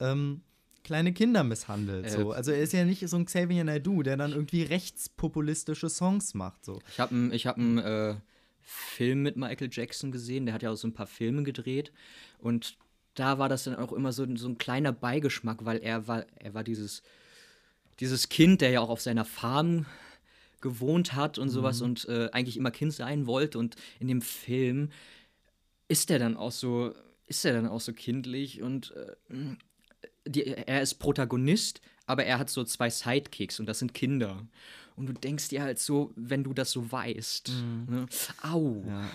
ähm, kleine Kinder misshandelt. Äh, so. Also er ist ja nicht so ein Xavier Naidoo, der dann irgendwie rechtspopulistische Songs macht. So. Ich habe einen ich hab einen, äh, Film mit Michael Jackson gesehen, der hat ja auch so ein paar Filme gedreht und da war das dann auch immer so, so ein kleiner Beigeschmack, weil er war, er war dieses, dieses Kind, der ja auch auf seiner Farm gewohnt hat und sowas und äh, eigentlich immer Kind sein wollte und in dem Film ist er dann auch so, ist er dann auch so kindlich und äh, die, er ist Protagonist, aber er hat so zwei Sidekicks und das sind Kinder. Und du denkst dir halt so, wenn du das so weißt, ne? au. Ja.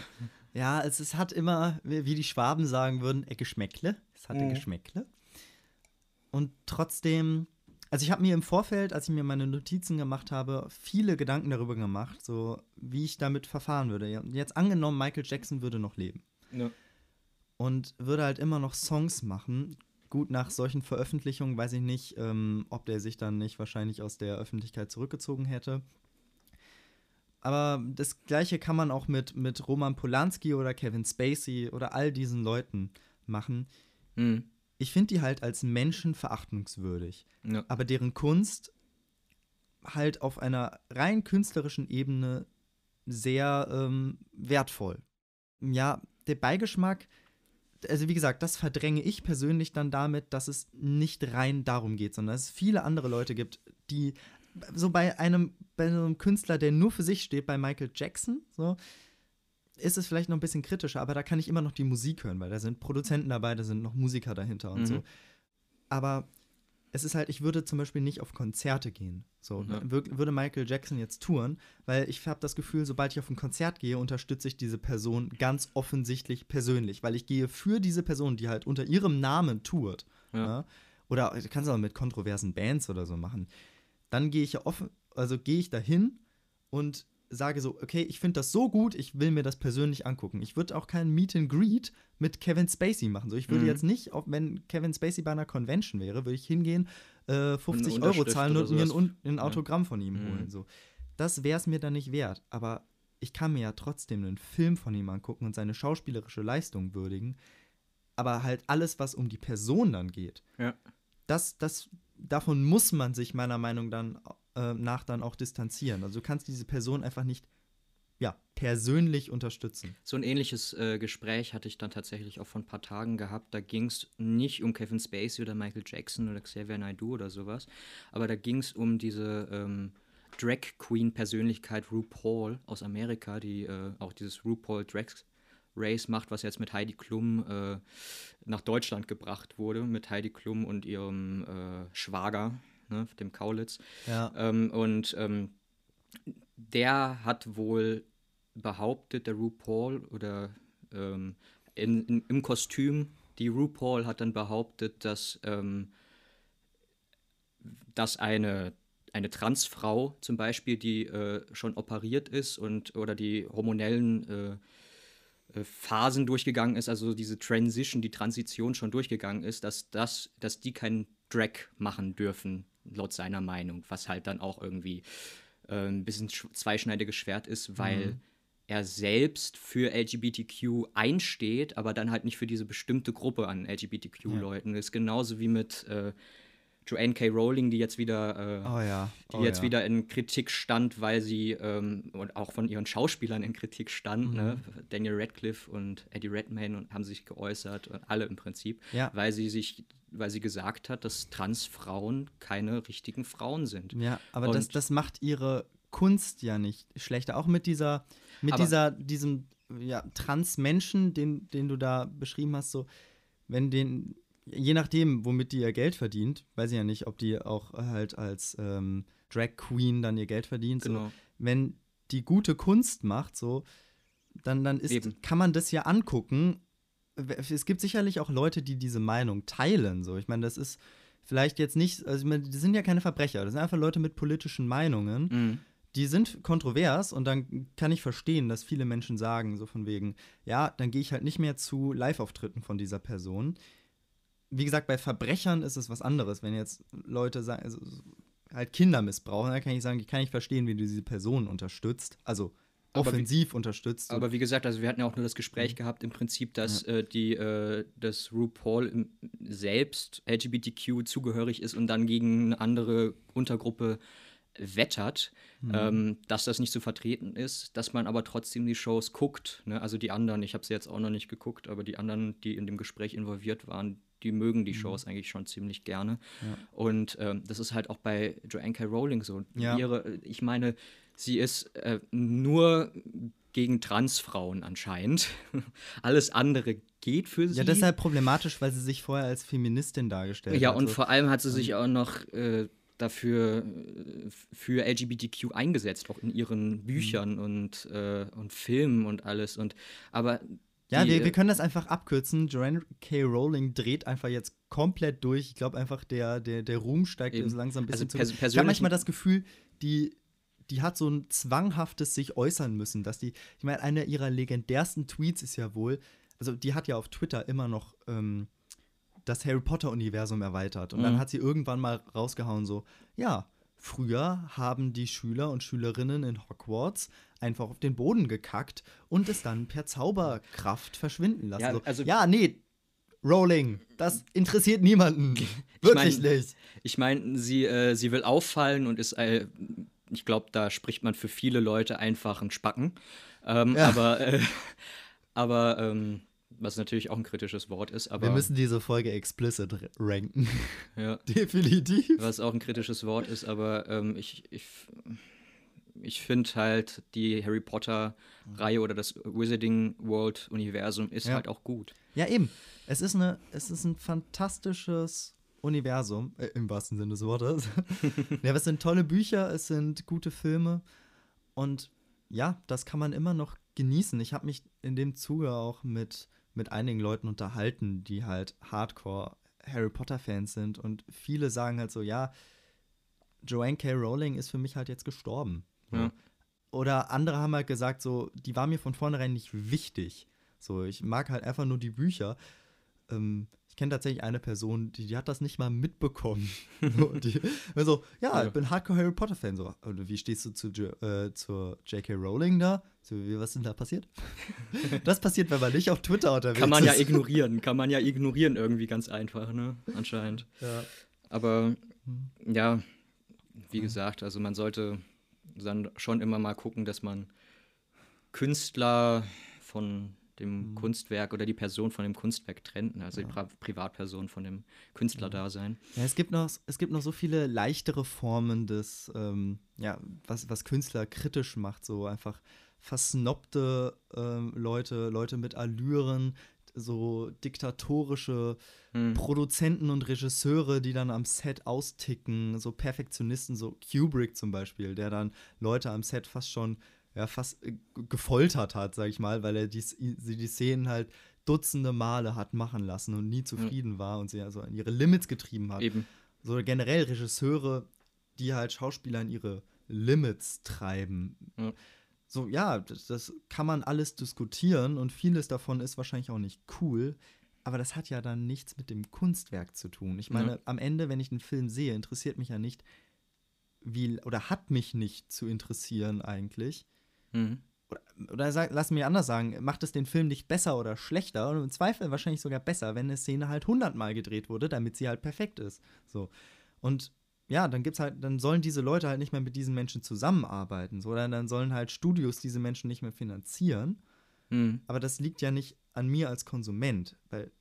Ja, es, es hat immer, wie die Schwaben sagen würden, ein Geschmäckle. Es hatte Mhm. Geschmäckle. Und trotzdem, also ich habe mir im Vorfeld, als ich mir meine Notizen gemacht habe, viele Gedanken darüber gemacht, so wie ich damit verfahren würde. Jetzt angenommen, Michael Jackson würde noch leben Ja. und würde halt immer noch Songs machen. Gut, nach solchen Veröffentlichungen weiß ich nicht, ähm, ob der sich dann nicht wahrscheinlich aus der Öffentlichkeit zurückgezogen hätte. Aber das gleiche kann man auch mit, mit Roman Polanski oder Kevin Spacey oder all diesen Leuten machen. Mhm. Ich finde die halt als Menschen verachtungswürdig. Ja. Aber deren Kunst halt auf einer rein künstlerischen Ebene sehr ähm, wertvoll. Ja, der Beigeschmack, also wie gesagt, das verdränge ich persönlich dann damit, dass es nicht rein darum geht, sondern dass es viele andere Leute gibt, die so bei einem, bei einem Künstler, der nur für sich steht, bei Michael Jackson, so, ist es vielleicht noch ein bisschen kritischer, aber da kann ich immer noch die Musik hören, weil da sind Produzenten dabei, da sind noch Musiker dahinter und Mhm. so. Aber es ist halt, ich würde zum Beispiel nicht auf Konzerte gehen. So, Ja. wür- würde Michael Jackson jetzt touren, weil ich habe das Gefühl, sobald ich auf ein Konzert gehe, unterstütze ich diese Person ganz offensichtlich persönlich, weil ich gehe für diese Person, die halt unter ihrem Namen tourt. Ja. Ja. Oder du kannst auch mit kontroversen Bands oder so machen. Dann gehe ich ja offen, also gehe ich dahin und sage so, okay, ich finde das so gut, ich will mir das persönlich angucken. Ich würde auch kein Meet and Greet mit Kevin Spacey machen. So, ich würde Mhm. jetzt nicht, auch wenn Kevin Spacey bei einer Convention wäre, würde ich hingehen, äh, 50 Euro zahlen und mir ein, ein Autogramm von ihm Mhm. holen. So. Das wäre es mir dann nicht wert. Aber ich kann mir ja trotzdem einen Film von ihm angucken und seine schauspielerische Leistung würdigen. Aber halt alles, was um die Person dann geht, Ja. das, das, davon muss man sich meiner Meinung dann, äh, nach dann auch distanzieren. Also du kannst diese Person einfach nicht, ja, persönlich unterstützen. So ein ähnliches äh, Gespräch hatte ich dann tatsächlich auch vor ein paar Tagen gehabt. Da ging es nicht um Kevin Spacey oder Michael Jackson oder Xavier Naidoo oder sowas, aber da ging es um diese ähm, Drag Queen Persönlichkeit RuPaul aus Amerika, die äh, auch dieses RuPaul Drag Race macht, was jetzt mit Heidi Klum äh, nach Deutschland gebracht wurde, mit Heidi Klum und ihrem äh, Schwager, ne, dem Kaulitz. Ja. Ähm, und ähm, der hat wohl behauptet, der RuPaul oder ähm, in, in, im Kostüm, die RuPaul hat dann behauptet, dass, ähm, dass eine, eine Transfrau zum Beispiel, die äh, schon operiert ist und oder die hormonellen äh, äh, Phasen durchgegangen ist, also diese Transition, die Transition schon durchgegangen ist, dass, das, dass die keinen Drag machen dürfen, laut seiner Meinung, was halt dann auch irgendwie äh, ein bisschen sch- zweischneidiges Schwert ist, weil er selbst für LGBTQ einsteht, aber dann halt nicht für diese bestimmte Gruppe an LGBTQ-Leuten. Das ist genauso wie mit äh, Joanne K. Rowling, die jetzt wieder, äh, Oh ja. die oh jetzt ja. wieder in Kritik stand, weil sie ähm, und auch von ihren Schauspielern in Kritik stand. Ne? Mhm. Daniel Radcliffe und Eddie Redmayne und haben sich geäußert und alle im Prinzip, Ja. weil sie sich, weil sie gesagt hat, dass Transfrauen keine richtigen Frauen sind. Ja, aber das, Und- das macht ihre Kunst ja nicht schlechter. Auch mit dieser, mit dieser, diesem ja, Trans-Menschen, den, den du da beschrieben hast, so, wenn den, je nachdem, womit die ihr Geld verdient, weiß ich ja nicht, ob die auch halt als ähm, Drag Queen dann ihr Geld verdient. So, Genau. wenn die gute Kunst macht, so, dann, dann ist, Eben. kann man das ja angucken. Es gibt sicherlich auch Leute, die diese Meinung teilen. So. Ich meine, das ist vielleicht jetzt nicht, also ich meine, die sind ja keine Verbrecher, das sind einfach Leute mit politischen Meinungen. Mhm. Die sind kontrovers und dann kann ich verstehen, dass viele Menschen sagen, so von wegen, ja, dann gehe ich halt nicht mehr zu Live-Auftritten von dieser Person. Wie gesagt, bei Verbrechern ist es was anderes. Wenn jetzt Leute sagen, also halt Kinder missbrauchen, dann kann ich sagen, ich kann nicht verstehen, wie du diese Person unterstützt. Also Aber wie- offensiv unterstützt. Aber wie gesagt, also wir hatten ja auch nur das Mhm. Gespräch gehabt, im Prinzip, dass äh, die, äh, dass RuPaul selbst LGBTQ zugehörig ist und dann gegen eine andere Untergruppe wettert, Mhm. ähm, dass das nicht zu vertreten ist, dass man aber trotzdem die Shows guckt. Ne? Also die anderen, ich habe sie jetzt auch noch nicht geguckt, aber die anderen, die in dem Gespräch involviert waren, die mögen die Shows eigentlich schon ziemlich gerne. Mhm. Ja. Und ähm, das ist halt auch bei Joanne K. Rowling so. Ja. Ihre, ich meine, sie ist äh, nur gegen Transfrauen anscheinend. Alles andere geht für sie. ja, das ist halt problematisch, weil sie sich vorher als Feministin dargestellt Ja, hat. und so. vor allem hat sie sich auch noch äh, dafür äh, für LGBTQ eingesetzt, auch in ihren Büchern und, äh, und Filmen und alles. Und aber Ja, wir, äh, wir können das einfach abkürzen. Joanne K. Rowling dreht einfach jetzt komplett durch. Ich glaube einfach, der, der, der Ruhm steigt Eben. langsam ein Also bisschen pers- zu. Ich habe manchmal das Gefühl, die, die hat so ein zwanghaftes sich äußern müssen, dass die, ich meine, einer ihrer legendärsten Tweets ist ja wohl, also die hat ja auf Twitter immer noch ähm, das Harry Potter-Universum erweitert. Und dann Mhm. hat sie irgendwann mal rausgehauen, so, ja, früher haben die Schüler und Schülerinnen in Hogwarts einfach auf den Boden gekackt und es dann per Zauberkraft verschwinden lassen. Ja, so, also- ja nee, Rowling, das interessiert niemanden. Wirklich mein- nicht. Ich meine, sie, äh, sie will auffallen und ist, äh, ich glaube, da spricht man für viele Leute einfach ein Spacken. Ähm, Ja. Aber, äh, aber ähm, was natürlich auch ein kritisches Wort ist, aber Wir müssen diese Folge explicit ranken. ja, Definitiv. was auch ein kritisches Wort ist, aber ähm, ich, ich, ich finde halt die Harry Potter-Reihe oder das Wizarding World-Universum ist Ja. halt auch gut. Ja, eben. Es ist, eine, es ist ein fantastisches Universum, äh, im wahrsten Sinne des Wortes. ja, es sind tolle Bücher, es sind gute Filme und ja, das kann man immer noch genießen. Ich habe mich in dem Zuge auch mit, mit einigen Leuten unterhalten, die halt Hardcore Harry Potter-Fans sind und viele sagen halt so, ja, Joanne K. Rowling ist für mich halt jetzt gestorben. Ja. Oder andere haben halt gesagt, so, die war mir von vornherein nicht wichtig. So, ich mag halt einfach nur die Bücher. Ähm, ich kenne tatsächlich eine Person, die, die hat das nicht mal mitbekommen. so, die, so, ja, Ja. ich bin Hardcore Harry Potter-Fan. So, und wie stehst du zu, äh, zur J.K. Rowling da? So, was ist denn da passiert? das passiert, wenn man nicht auf Twitter unterwegs Kann man ja ist. ignorieren, kann man ja ignorieren irgendwie ganz einfach, ne? Anscheinend. Ja. Aber Hm. ja, wie gesagt, also man sollte dann schon immer mal gucken, dass man Künstler von dem Mhm. Kunstwerk oder die Person von dem Kunstwerk trennt, ne? also die Pri Privatperson von dem Künstlerdasein. Ja, es gibt noch, es gibt noch so viele leichtere Formen des, ähm, ja, was, was Künstler kritisch macht, so einfach versnobte ähm, Leute, Leute mit Allüren, so diktatorische Hm. Produzenten und Regisseure, die dann am Set austicken, so Perfektionisten, so Kubrick zum Beispiel, der dann Leute am Set fast schon, ja, fast äh, gefoltert hat, sag ich mal, weil er die, sie die Szenen halt dutzende Male hat machen lassen und nie zufrieden war und sie also an ihre Limits getrieben hat. Eben. So generell Regisseure, die halt Schauspieler in ihre Limits treiben. Ja. So, ja, das, das kann man alles diskutieren und vieles davon ist wahrscheinlich auch nicht cool, aber das hat ja dann nichts mit dem Kunstwerk zu tun. Ich meine, Ja. am Ende, wenn ich einen Film sehe, interessiert mich ja nicht, wie, oder hat mich nicht zu interessieren eigentlich, Mhm. oder, oder sag, lass mir anders sagen, macht es den Film nicht besser oder schlechter und im Zweifel wahrscheinlich sogar besser, wenn eine Szene halt hundertmal gedreht wurde, damit sie halt perfekt ist. So. Und ja, dann gibt's halt, dann sollen diese Leute halt nicht mehr mit diesen Menschen zusammenarbeiten, so, oder dann sollen halt Studios diese Menschen nicht mehr finanzieren. Hm. Aber das liegt ja nicht an mir als Konsument, weil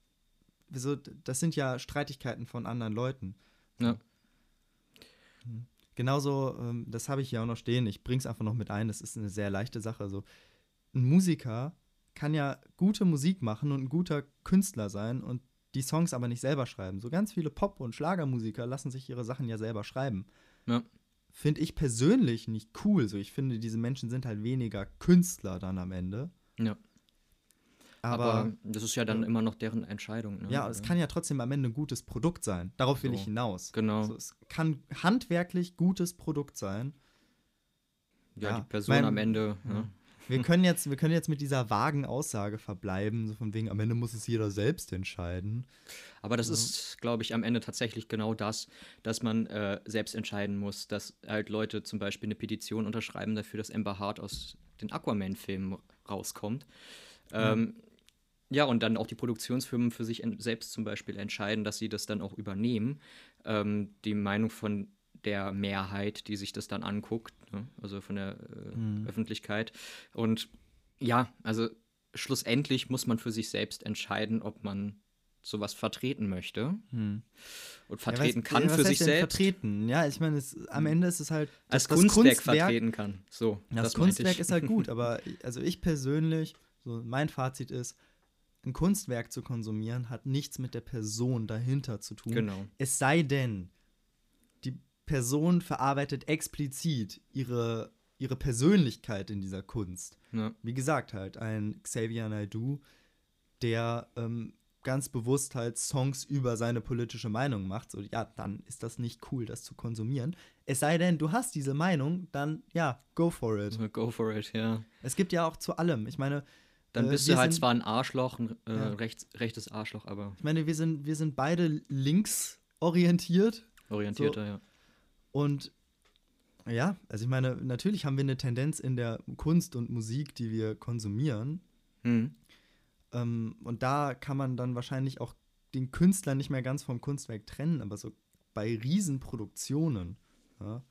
wieso, das sind ja Streitigkeiten von anderen Leuten. Ja. Genauso, ähm, das habe ich hier auch noch stehen, ich bring's einfach noch mit ein, das ist eine sehr leichte Sache. Also, ein Musiker kann ja gute Musik machen und ein guter Künstler sein und die Songs aber nicht selber schreiben. So ganz viele Pop- und Schlagermusiker lassen sich ihre Sachen ja selber schreiben. Ja. Finde ich persönlich nicht cool. So, ich finde, diese Menschen sind halt weniger Künstler dann am Ende. Ja. Aber, Aber, das ist ja dann immer noch deren Entscheidung. Ne? ja, es kann ja trotzdem am Ende ein gutes Produkt sein. Darauf will So. ich hinaus. Genau. Also, es kann handwerklich gutes Produkt sein. ja, ja, die Person mein- am Ende. ja. Ja. Wir können, jetzt, wir können jetzt mit dieser vagen Aussage verbleiben, so von wegen, am Ende muss es jeder selbst entscheiden. Aber das ist, glaube ich, am Ende tatsächlich genau das, dass man äh, selbst entscheiden muss, dass halt Leute zum Beispiel eine Petition unterschreiben dafür, dass Amber Hart aus den Aquaman-Filmen rauskommt. Ähm, ja, und dann auch die Produktionsfirmen für sich selbst zum Beispiel entscheiden, dass sie das dann auch übernehmen. Ähm, die Meinung von der Mehrheit, die sich das dann anguckt, ne? also von der äh, Öffentlichkeit. Und ja, also schlussendlich muss man für sich selbst entscheiden, ob man sowas vertreten möchte und vertreten Ja, was- kann was für sich selbst. Vertreten, ja, ich meine, es- am Ende ist es halt. Als Kunstwerk, vertreten kann. So, Das, das Kunstwerk ist halt gut, aber also ich persönlich, so mein Fazit ist, ein Kunstwerk zu konsumieren hat nichts mit der Person dahinter zu tun. Genau. Es sei denn, Person verarbeitet explizit ihre, ihre Persönlichkeit in dieser Kunst. Ja. Wie gesagt, halt ein Xavier Naidoo, der ähm, ganz bewusst halt Songs über seine politische Meinung macht. So, ja, dann ist das nicht cool, das zu konsumieren. Es sei denn, du hast diese Meinung, dann ja, go for it. Go for it, ja. Es gibt ja auch zu allem. Ich meine, Dann Äh, bist wir du halt sind- zwar ein Arschloch, ein äh, Ja. rechts, rechtes Arschloch, aber ich meine, wir sind, wir sind beide links orientiert orientierter, ja. Und ja, also ich meine, natürlich haben wir eine Tendenz in der Kunst und Musik, die wir konsumieren. Hm. Ähm, und da kann man dann wahrscheinlich auch den Künstler nicht mehr ganz vom Kunstwerk trennen, aber so bei Riesenproduktionen. Ja,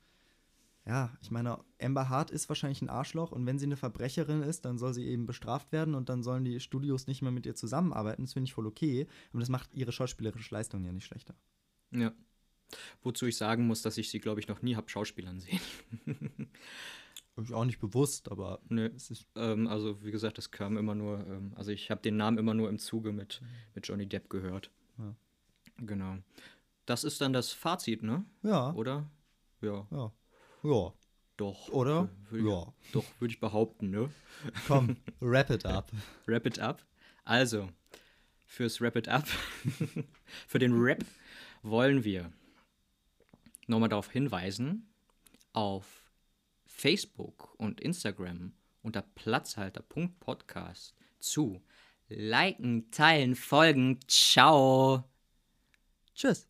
ja ich meine, Amber Hart ist wahrscheinlich ein Arschloch und wenn sie eine Verbrecherin ist, dann soll sie eben bestraft werden und dann sollen die Studios nicht mehr mit ihr zusammenarbeiten. Das finde ich voll okay. Aber das macht ihre schauspielerische Leistung ja nicht schlechter. Ja. Wozu ich sagen muss, dass ich sie, glaube ich, noch nie habe Schauspielern sehen. Ich auch nicht bewusst, aber Nö. Ähm, also, wie gesagt, das kam immer nur, ähm, also ich habe den Namen immer nur im Zuge mit, mit Johnny Depp gehört. Ja. Genau. Das ist dann das Fazit, ne? Ja. Oder? Ja, Ja. Ja. doch. Oder? Ja. Doch, würde ich behaupten, ne? Komm, wrap it up. Wrap it up. Also, fürs Wrap it up, für den Rap wollen wir nochmal darauf hinweisen, auf Facebook und Instagram unter platzhalter.podcast zu liken, teilen, folgen. Ciao. Tschüss.